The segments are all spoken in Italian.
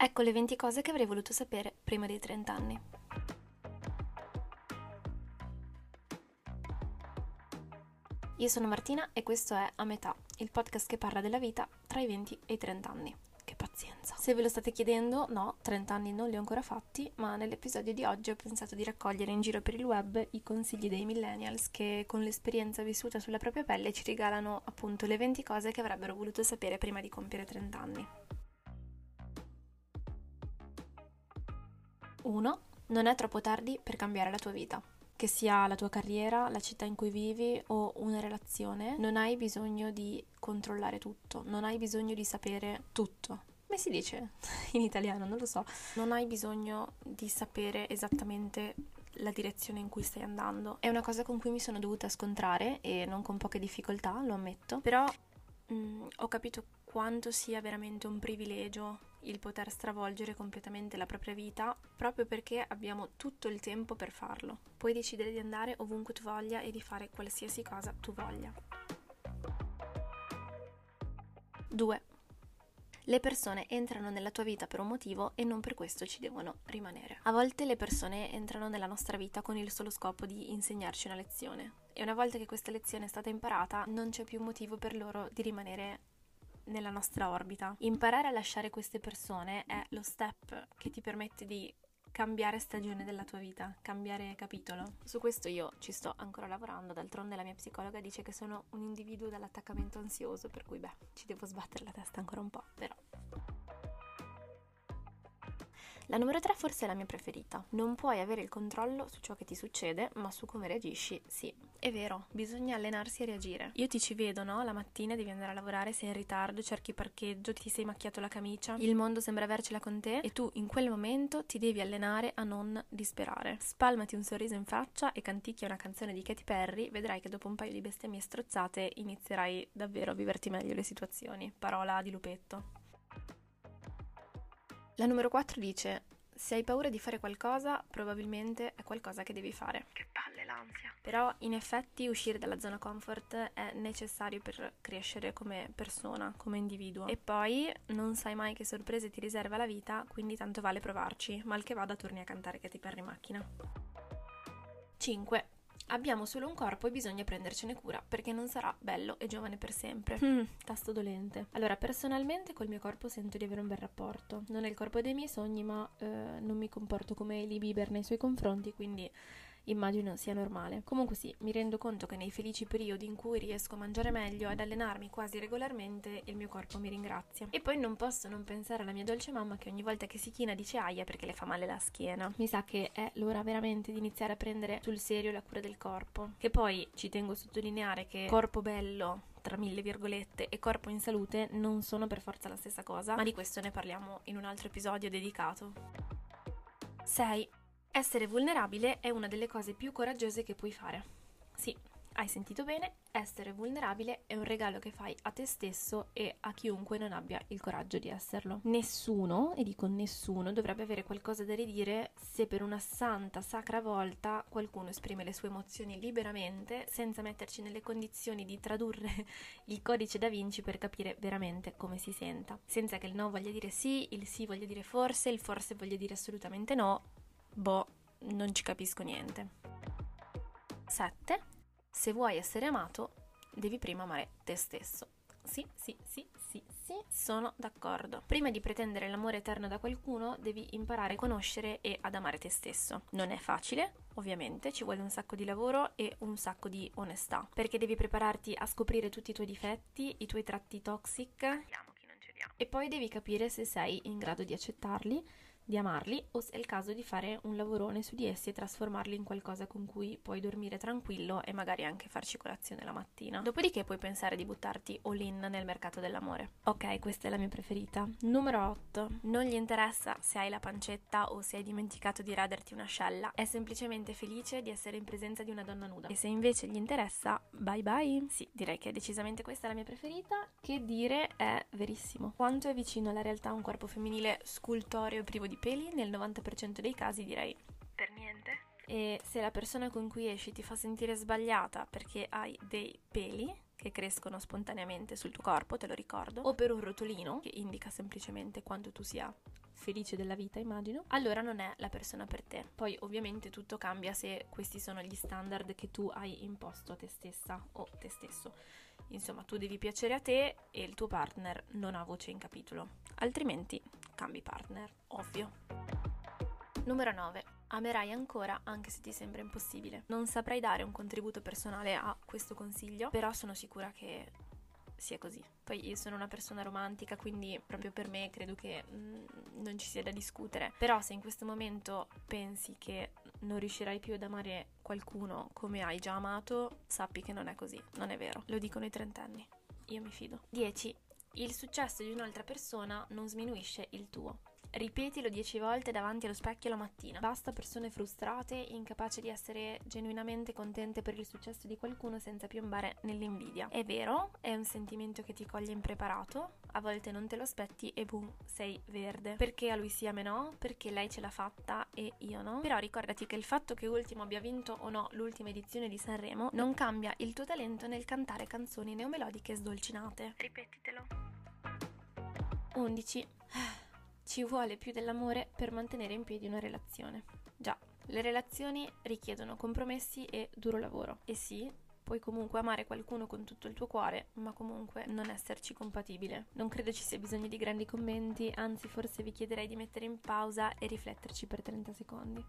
Ecco le 20 cose che avrei voluto sapere prima dei 30 anni. Io sono Martina e questo è A metà, il podcast che parla della vita tra i 20 e i 30 anni. Che pazienza. Se ve lo state chiedendo, no, 30 anni non li ho ancora fatti, ma nell'episodio di oggi ho pensato di raccogliere in giro per il web i consigli dei millennials che con l'esperienza vissuta sulla propria pelle ci regalano appunto le 20 cose che avrebbero voluto sapere prima di compiere 30 anni. 1. Non è troppo tardi per cambiare la tua vita. Che sia la tua carriera, la città in cui vivi o una relazione, non hai bisogno di controllare tutto, non hai bisogno di sapere tutto. Come si dice in italiano? Non lo so. Non hai bisogno di sapere esattamente la direzione in cui stai andando. È una cosa con cui mi sono dovuta scontrare e non con poche difficoltà, lo ammetto. Però mh, mm, ho capito quanto sia veramente un privilegio il poter stravolgere completamente la propria vita proprio perché abbiamo tutto il tempo per farlo. Puoi decidere di andare ovunque tu voglia e di fare qualsiasi cosa tu voglia. 2. Le persone entrano nella tua vita per un motivo e non per questo ci devono rimanere. A volte le persone entrano nella nostra vita con il solo scopo di insegnarci una lezione e una volta che questa lezione è stata imparata non c'è più motivo per loro di rimanere nella nostra orbita. Imparare a lasciare queste persone è lo step che ti permette di cambiare stagione della tua vita, cambiare capitolo. Su questo io ci sto ancora lavorando, d'altronde la mia psicologa dice che sono un individuo dall'attaccamento ansioso, per cui beh, ci devo sbattere la testa ancora un po', però la numero 3 forse è la mia preferita. Non puoi avere il controllo su ciò che ti succede, ma su come reagisci, sì. È vero, bisogna allenarsi a reagire. Io ti ci vedo, no? La mattina devi andare a lavorare, sei in ritardo, cerchi parcheggio, ti sei macchiato la camicia, il mondo sembra avercela con te e tu in quel momento ti devi allenare a non disperare. Spalmati un sorriso in faccia e canticchia una canzone di Katy Perry, vedrai che dopo un paio di bestemmie strozzate inizierai davvero a viverti meglio le situazioni. Parola di lupetto. La numero 4 dice: Se hai paura di fare qualcosa, probabilmente è qualcosa che devi fare. Che palle l'ansia. Però in effetti uscire dalla zona comfort è necessario per crescere come persona, come individuo. E poi non sai mai che sorprese ti riserva la vita, quindi tanto vale provarci. Mal che vada, torni a cantare che ti perri in macchina. 5. Abbiamo solo un corpo e bisogna prendercene cura perché non sarà bello e giovane per sempre. Mm, tasto dolente. Allora, personalmente col mio corpo sento di avere un bel rapporto. Non è il corpo dei miei sogni, ma eh, non mi comporto come Lee Bieber nei suoi confronti, quindi immagino sia normale. Comunque sì, mi rendo conto che nei felici periodi in cui riesco a mangiare meglio ed allenarmi quasi regolarmente, il mio corpo mi ringrazia. E poi non posso non pensare alla mia dolce mamma che ogni volta che si china dice aia perché le fa male la schiena. Mi sa che è l'ora veramente di iniziare a prendere sul serio la cura del corpo. Che poi ci tengo a sottolineare che corpo bello tra mille virgolette e corpo in salute non sono per forza la stessa cosa, ma di questo ne parliamo in un altro episodio dedicato. 6. Essere vulnerabile è una delle cose più coraggiose che puoi fare. Sì, hai sentito bene, essere vulnerabile è un regalo che fai a te stesso e a chiunque non abbia il coraggio di esserlo. Nessuno, e dico nessuno, dovrebbe avere qualcosa da ridire se per una santa, sacra volta qualcuno esprime le sue emozioni liberamente senza metterci nelle condizioni di tradurre il codice da Vinci per capire veramente come si senta. Senza che il no voglia dire sì, il sì voglia dire forse, il forse voglia dire assolutamente no, boh, non ci capisco niente. 7. Se vuoi essere amato, devi prima amare te stesso. Sì, sì, sì, sì, sì, sono d'accordo. Prima di pretendere l'amore eterno da qualcuno, devi imparare a conoscere e ad amare te stesso. Non è facile, ovviamente, ci vuole un sacco di lavoro e un sacco di onestà, perché devi prepararti a scoprire tutti i tuoi difetti, i tuoi tratti toxic. E poi devi capire se sei in grado di accettarli di amarli o se è il caso di fare un lavorone su di essi e trasformarli in qualcosa con cui puoi dormire tranquillo e magari anche farci colazione la mattina. Dopodiché puoi pensare di buttarti all in nel mercato dell'amore. Ok, questa è la mia preferita. Numero 8. Non gli interessa se hai la pancetta o se hai dimenticato di raderti una scella, è semplicemente felice di essere in presenza di una donna nuda. E se invece gli interessa, bye bye. Sì, direi che decisamente questa è la mia preferita. Che dire è verissimo. Quanto è vicino alla realtà un corpo femminile scultoreo privo di peli, nel 90% dei casi direi per niente. E se la persona con cui esci ti fa sentire sbagliata perché hai dei peli che crescono spontaneamente sul tuo corpo, te lo ricordo, o per un rotolino che indica semplicemente quanto tu sia felice della vita, immagino, allora non è la persona per te. Poi ovviamente tutto cambia se questi sono gli standard che tu hai imposto a te stessa o te stesso. Insomma, tu devi piacere a te e il tuo partner non ha voce in capitolo. Altrimenti cambi partner, ovvio. Numero 9. Amerai ancora anche se ti sembra impossibile. Non saprei dare un contributo personale a questo consiglio, però sono sicura che sia così. Poi io sono una persona romantica, quindi proprio per me credo che mh, mm, non ci sia da discutere. Però se in questo momento pensi che non riuscirai più ad amare qualcuno come hai già amato, sappi che non è così, non è vero. Lo dicono i trentenni. Io mi fido. 10. Il successo di un'altra persona non sminuisce il tuo. Ripetilo dieci volte davanti allo specchio la mattina. Basta persone frustrate, incapaci di essere genuinamente contente per il successo di qualcuno senza piombare nell'invidia. È vero, è un sentimento che ti coglie impreparato, a volte non te lo aspetti e boom, sei verde. Perché a lui sì a me no? Perché lei ce l'ha fatta e io no? Però ricordati che il fatto che Ultimo abbia vinto o no l'ultima edizione di Sanremo non cambia il tuo talento nel cantare canzoni neomelodiche sdolcinate. Ripetitelo. 11. Ci vuole più dell'amore per mantenere in piedi una relazione. Già, le relazioni richiedono compromessi e duro lavoro. E sì, puoi comunque amare qualcuno con tutto il tuo cuore, ma comunque non esserci compatibile. Non credo ci sia bisogno di grandi commenti, anzi forse vi chiederei di mettere in pausa e rifletterci per 30 secondi.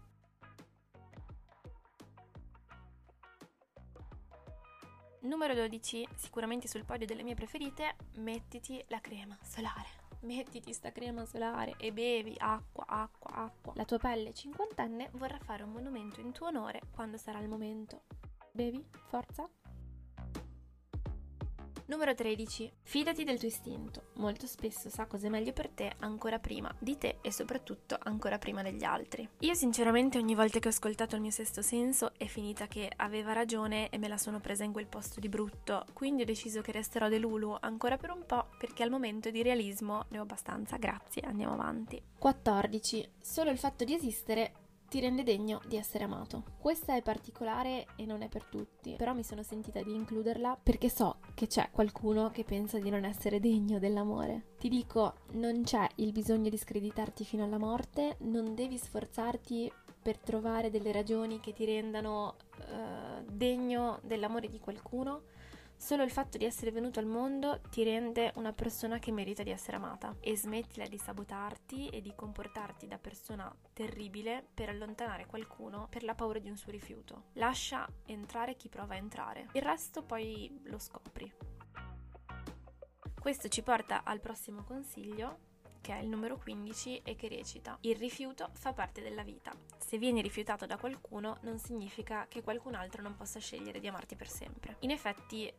Numero 12, sicuramente sul podio delle mie preferite, mettiti la crema solare mettiti sta crema solare e bevi acqua, acqua, acqua. La tua pelle cinquantenne vorrà fare un monumento in tuo onore quando sarà il momento. Bevi, forza. Numero 13. Fidati del tuo istinto. Molto spesso sa cos'è meglio per te ancora prima di te e soprattutto ancora prima degli altri. Io sinceramente ogni volta che ho ascoltato il mio sesto senso è finita che aveva ragione e me la sono presa in quel posto di brutto, quindi ho deciso che resterò delulu ancora per un po' perché al momento di realismo ne ho abbastanza. Grazie, andiamo avanti. 14. Solo il fatto di esistere ti rende degno di essere amato. Questa è particolare e non è per tutti, però mi sono sentita di includerla perché so che c'è qualcuno che pensa di non essere degno dell'amore. Ti dico, non c'è il bisogno di screditarti fino alla morte, non devi sforzarti per trovare delle ragioni che ti rendano uh, degno dell'amore di qualcuno Solo il fatto di essere venuto al mondo ti rende una persona che merita di essere amata e smettila di sabotarti e di comportarti da persona terribile per allontanare qualcuno per la paura di un suo rifiuto. Lascia entrare chi prova a entrare. Il resto poi lo scopri. Questo ci porta al prossimo consiglio che è il numero 15 e che recita Il rifiuto fa parte della vita. Se vieni rifiutato da qualcuno non significa che qualcun altro non possa scegliere di amarti per sempre. In effetti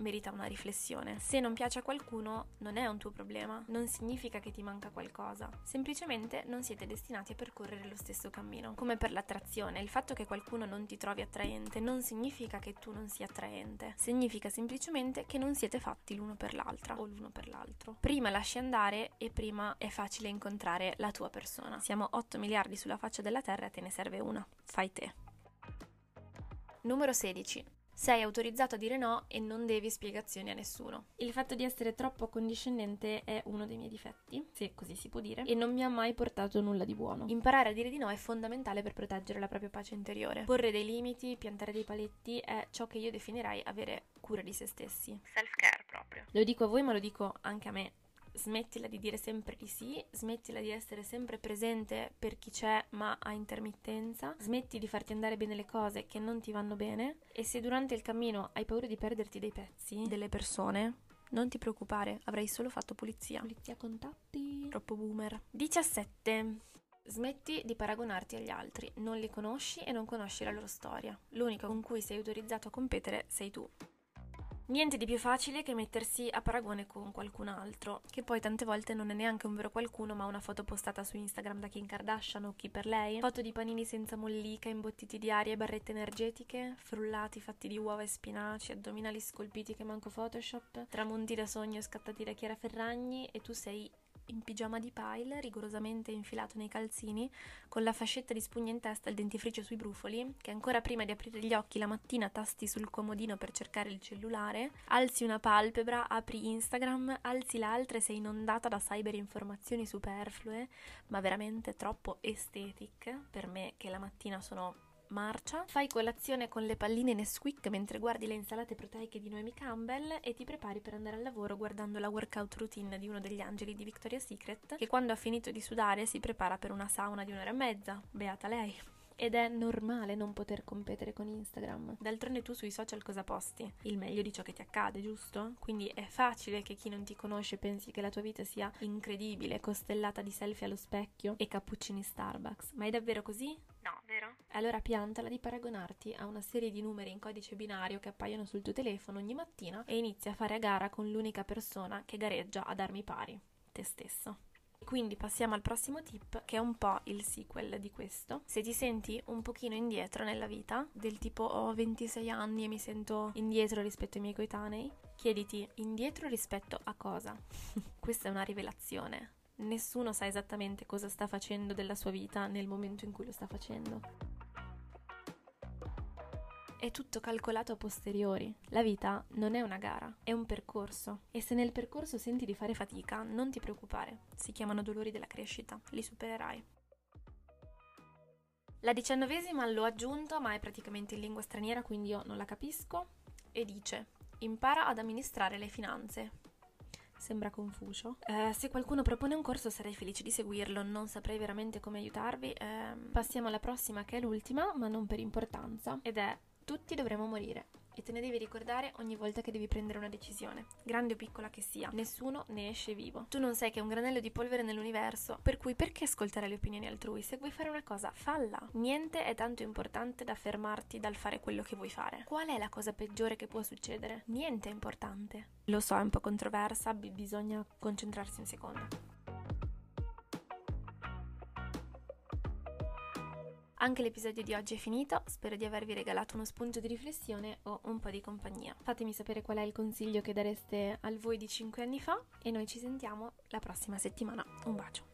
merita una riflessione. Se non piace a qualcuno non è un tuo problema, non significa che ti manca qualcosa, semplicemente non siete destinati a percorrere lo stesso cammino. Come per l'attrazione, il fatto che qualcuno non ti trovi attraente non significa che tu non sia attraente, significa semplicemente che non siete fatti l'uno per l'altra o l'uno per l'altro. Prima lasci andare e prima è facile incontrare la tua persona. Siamo 8 miliardi sulla faccia della Terra e te ne serve una. Fai te. Numero 16 sei autorizzato a dire no e non devi spiegazioni a nessuno. Il fatto di essere troppo condiscendente è uno dei miei difetti, se così si può dire, e non mi ha mai portato nulla di buono. Imparare a dire di no è fondamentale per proteggere la propria pace interiore. Porre dei limiti, piantare dei paletti è ciò che io definirei avere cura di se stessi. Self-care proprio. Lo dico a voi, ma lo dico anche a me smettila di dire sempre di sì, smettila di essere sempre presente per chi c'è ma a intermittenza, smetti di farti andare bene le cose che non ti vanno bene e se durante il cammino hai paura di perderti dei pezzi, delle persone, non ti preoccupare, avrai solo fatto pulizia. Pulizia contatti. Troppo boomer. 17. Smetti di paragonarti agli altri, non li conosci e non conosci la loro storia. L'unico con cui sei autorizzato a competere sei tu. Niente di più facile che mettersi a paragone con qualcun altro, che poi tante volte non è neanche un vero qualcuno, ma una foto postata su Instagram da Kim Kardashian o chi per lei, foto di panini senza mollica, imbottiti di aria e barrette energetiche, frullati fatti di uova e spinaci, addominali scolpiti che manco Photoshop, tramonti da sogno scattati da Chiara Ferragni e tu sei in pigiama di pile, rigorosamente infilato nei calzini, con la fascetta di spugna in testa e il dentifricio sui brufoli, che ancora prima di aprire gli occhi la mattina tasti sul comodino per cercare il cellulare, alzi una palpebra, apri Instagram, alzi l'altra e sei inondata da cyber informazioni superflue, ma veramente troppo aesthetic per me che la mattina sono marcia, fai colazione con le palline Nesquik mentre guardi le insalate proteiche di Noemi Campbell e ti prepari per andare al lavoro guardando la workout routine di uno degli angeli di Victoria's Secret che quando ha finito di sudare si prepara per una sauna di un'ora e mezza. Beata lei. Ed è normale non poter competere con Instagram. D'altronde tu sui social cosa posti? Il meglio di ciò che ti accade, giusto? Quindi è facile che chi non ti conosce pensi che la tua vita sia incredibile, costellata di selfie allo specchio e cappuccini Starbucks. Ma è davvero così? No, vero? Allora piantala di paragonarti a una serie di numeri in codice binario che appaiono sul tuo telefono ogni mattina e inizia a fare a gara con l'unica persona che gareggia ad armi pari, te stesso. Quindi passiamo al prossimo tip, che è un po' il sequel di questo. Se ti senti un pochino indietro nella vita, del tipo ho 26 anni e mi sento indietro rispetto ai miei coetanei, chiediti indietro rispetto a cosa? Questa è una rivelazione. Nessuno sa esattamente cosa sta facendo della sua vita nel momento in cui lo sta facendo è tutto calcolato a posteriori. La vita non è una gara, è un percorso. E se nel percorso senti di fare fatica, non ti preoccupare. Si chiamano dolori della crescita, li supererai. La diciannovesima l'ho aggiunto, ma è praticamente in lingua straniera, quindi io non la capisco. E dice: Impara ad amministrare le finanze. Sembra Confucio. Eh, se qualcuno propone un corso sarei felice di seguirlo, non saprei veramente come aiutarvi. Eh, passiamo alla prossima che è l'ultima, ma non per importanza, ed è tutti dovremo morire e te ne devi ricordare ogni volta che devi prendere una decisione, grande o piccola che sia. Nessuno ne esce vivo. Tu non sei che un granello di polvere nell'universo, per cui perché ascoltare le opinioni altrui? Se vuoi fare una cosa, falla. Niente è tanto importante da fermarti dal fare quello che vuoi fare. Qual è la cosa peggiore che può succedere? Niente è importante. Lo so, è un po' controversa, b- bisogna concentrarsi un secondo. Anche l'episodio di oggi è finito, spero di avervi regalato uno spunto di riflessione o un po' di compagnia. Fatemi sapere qual è il consiglio che dareste al voi di 5 anni fa e noi ci sentiamo la prossima settimana. Un bacio!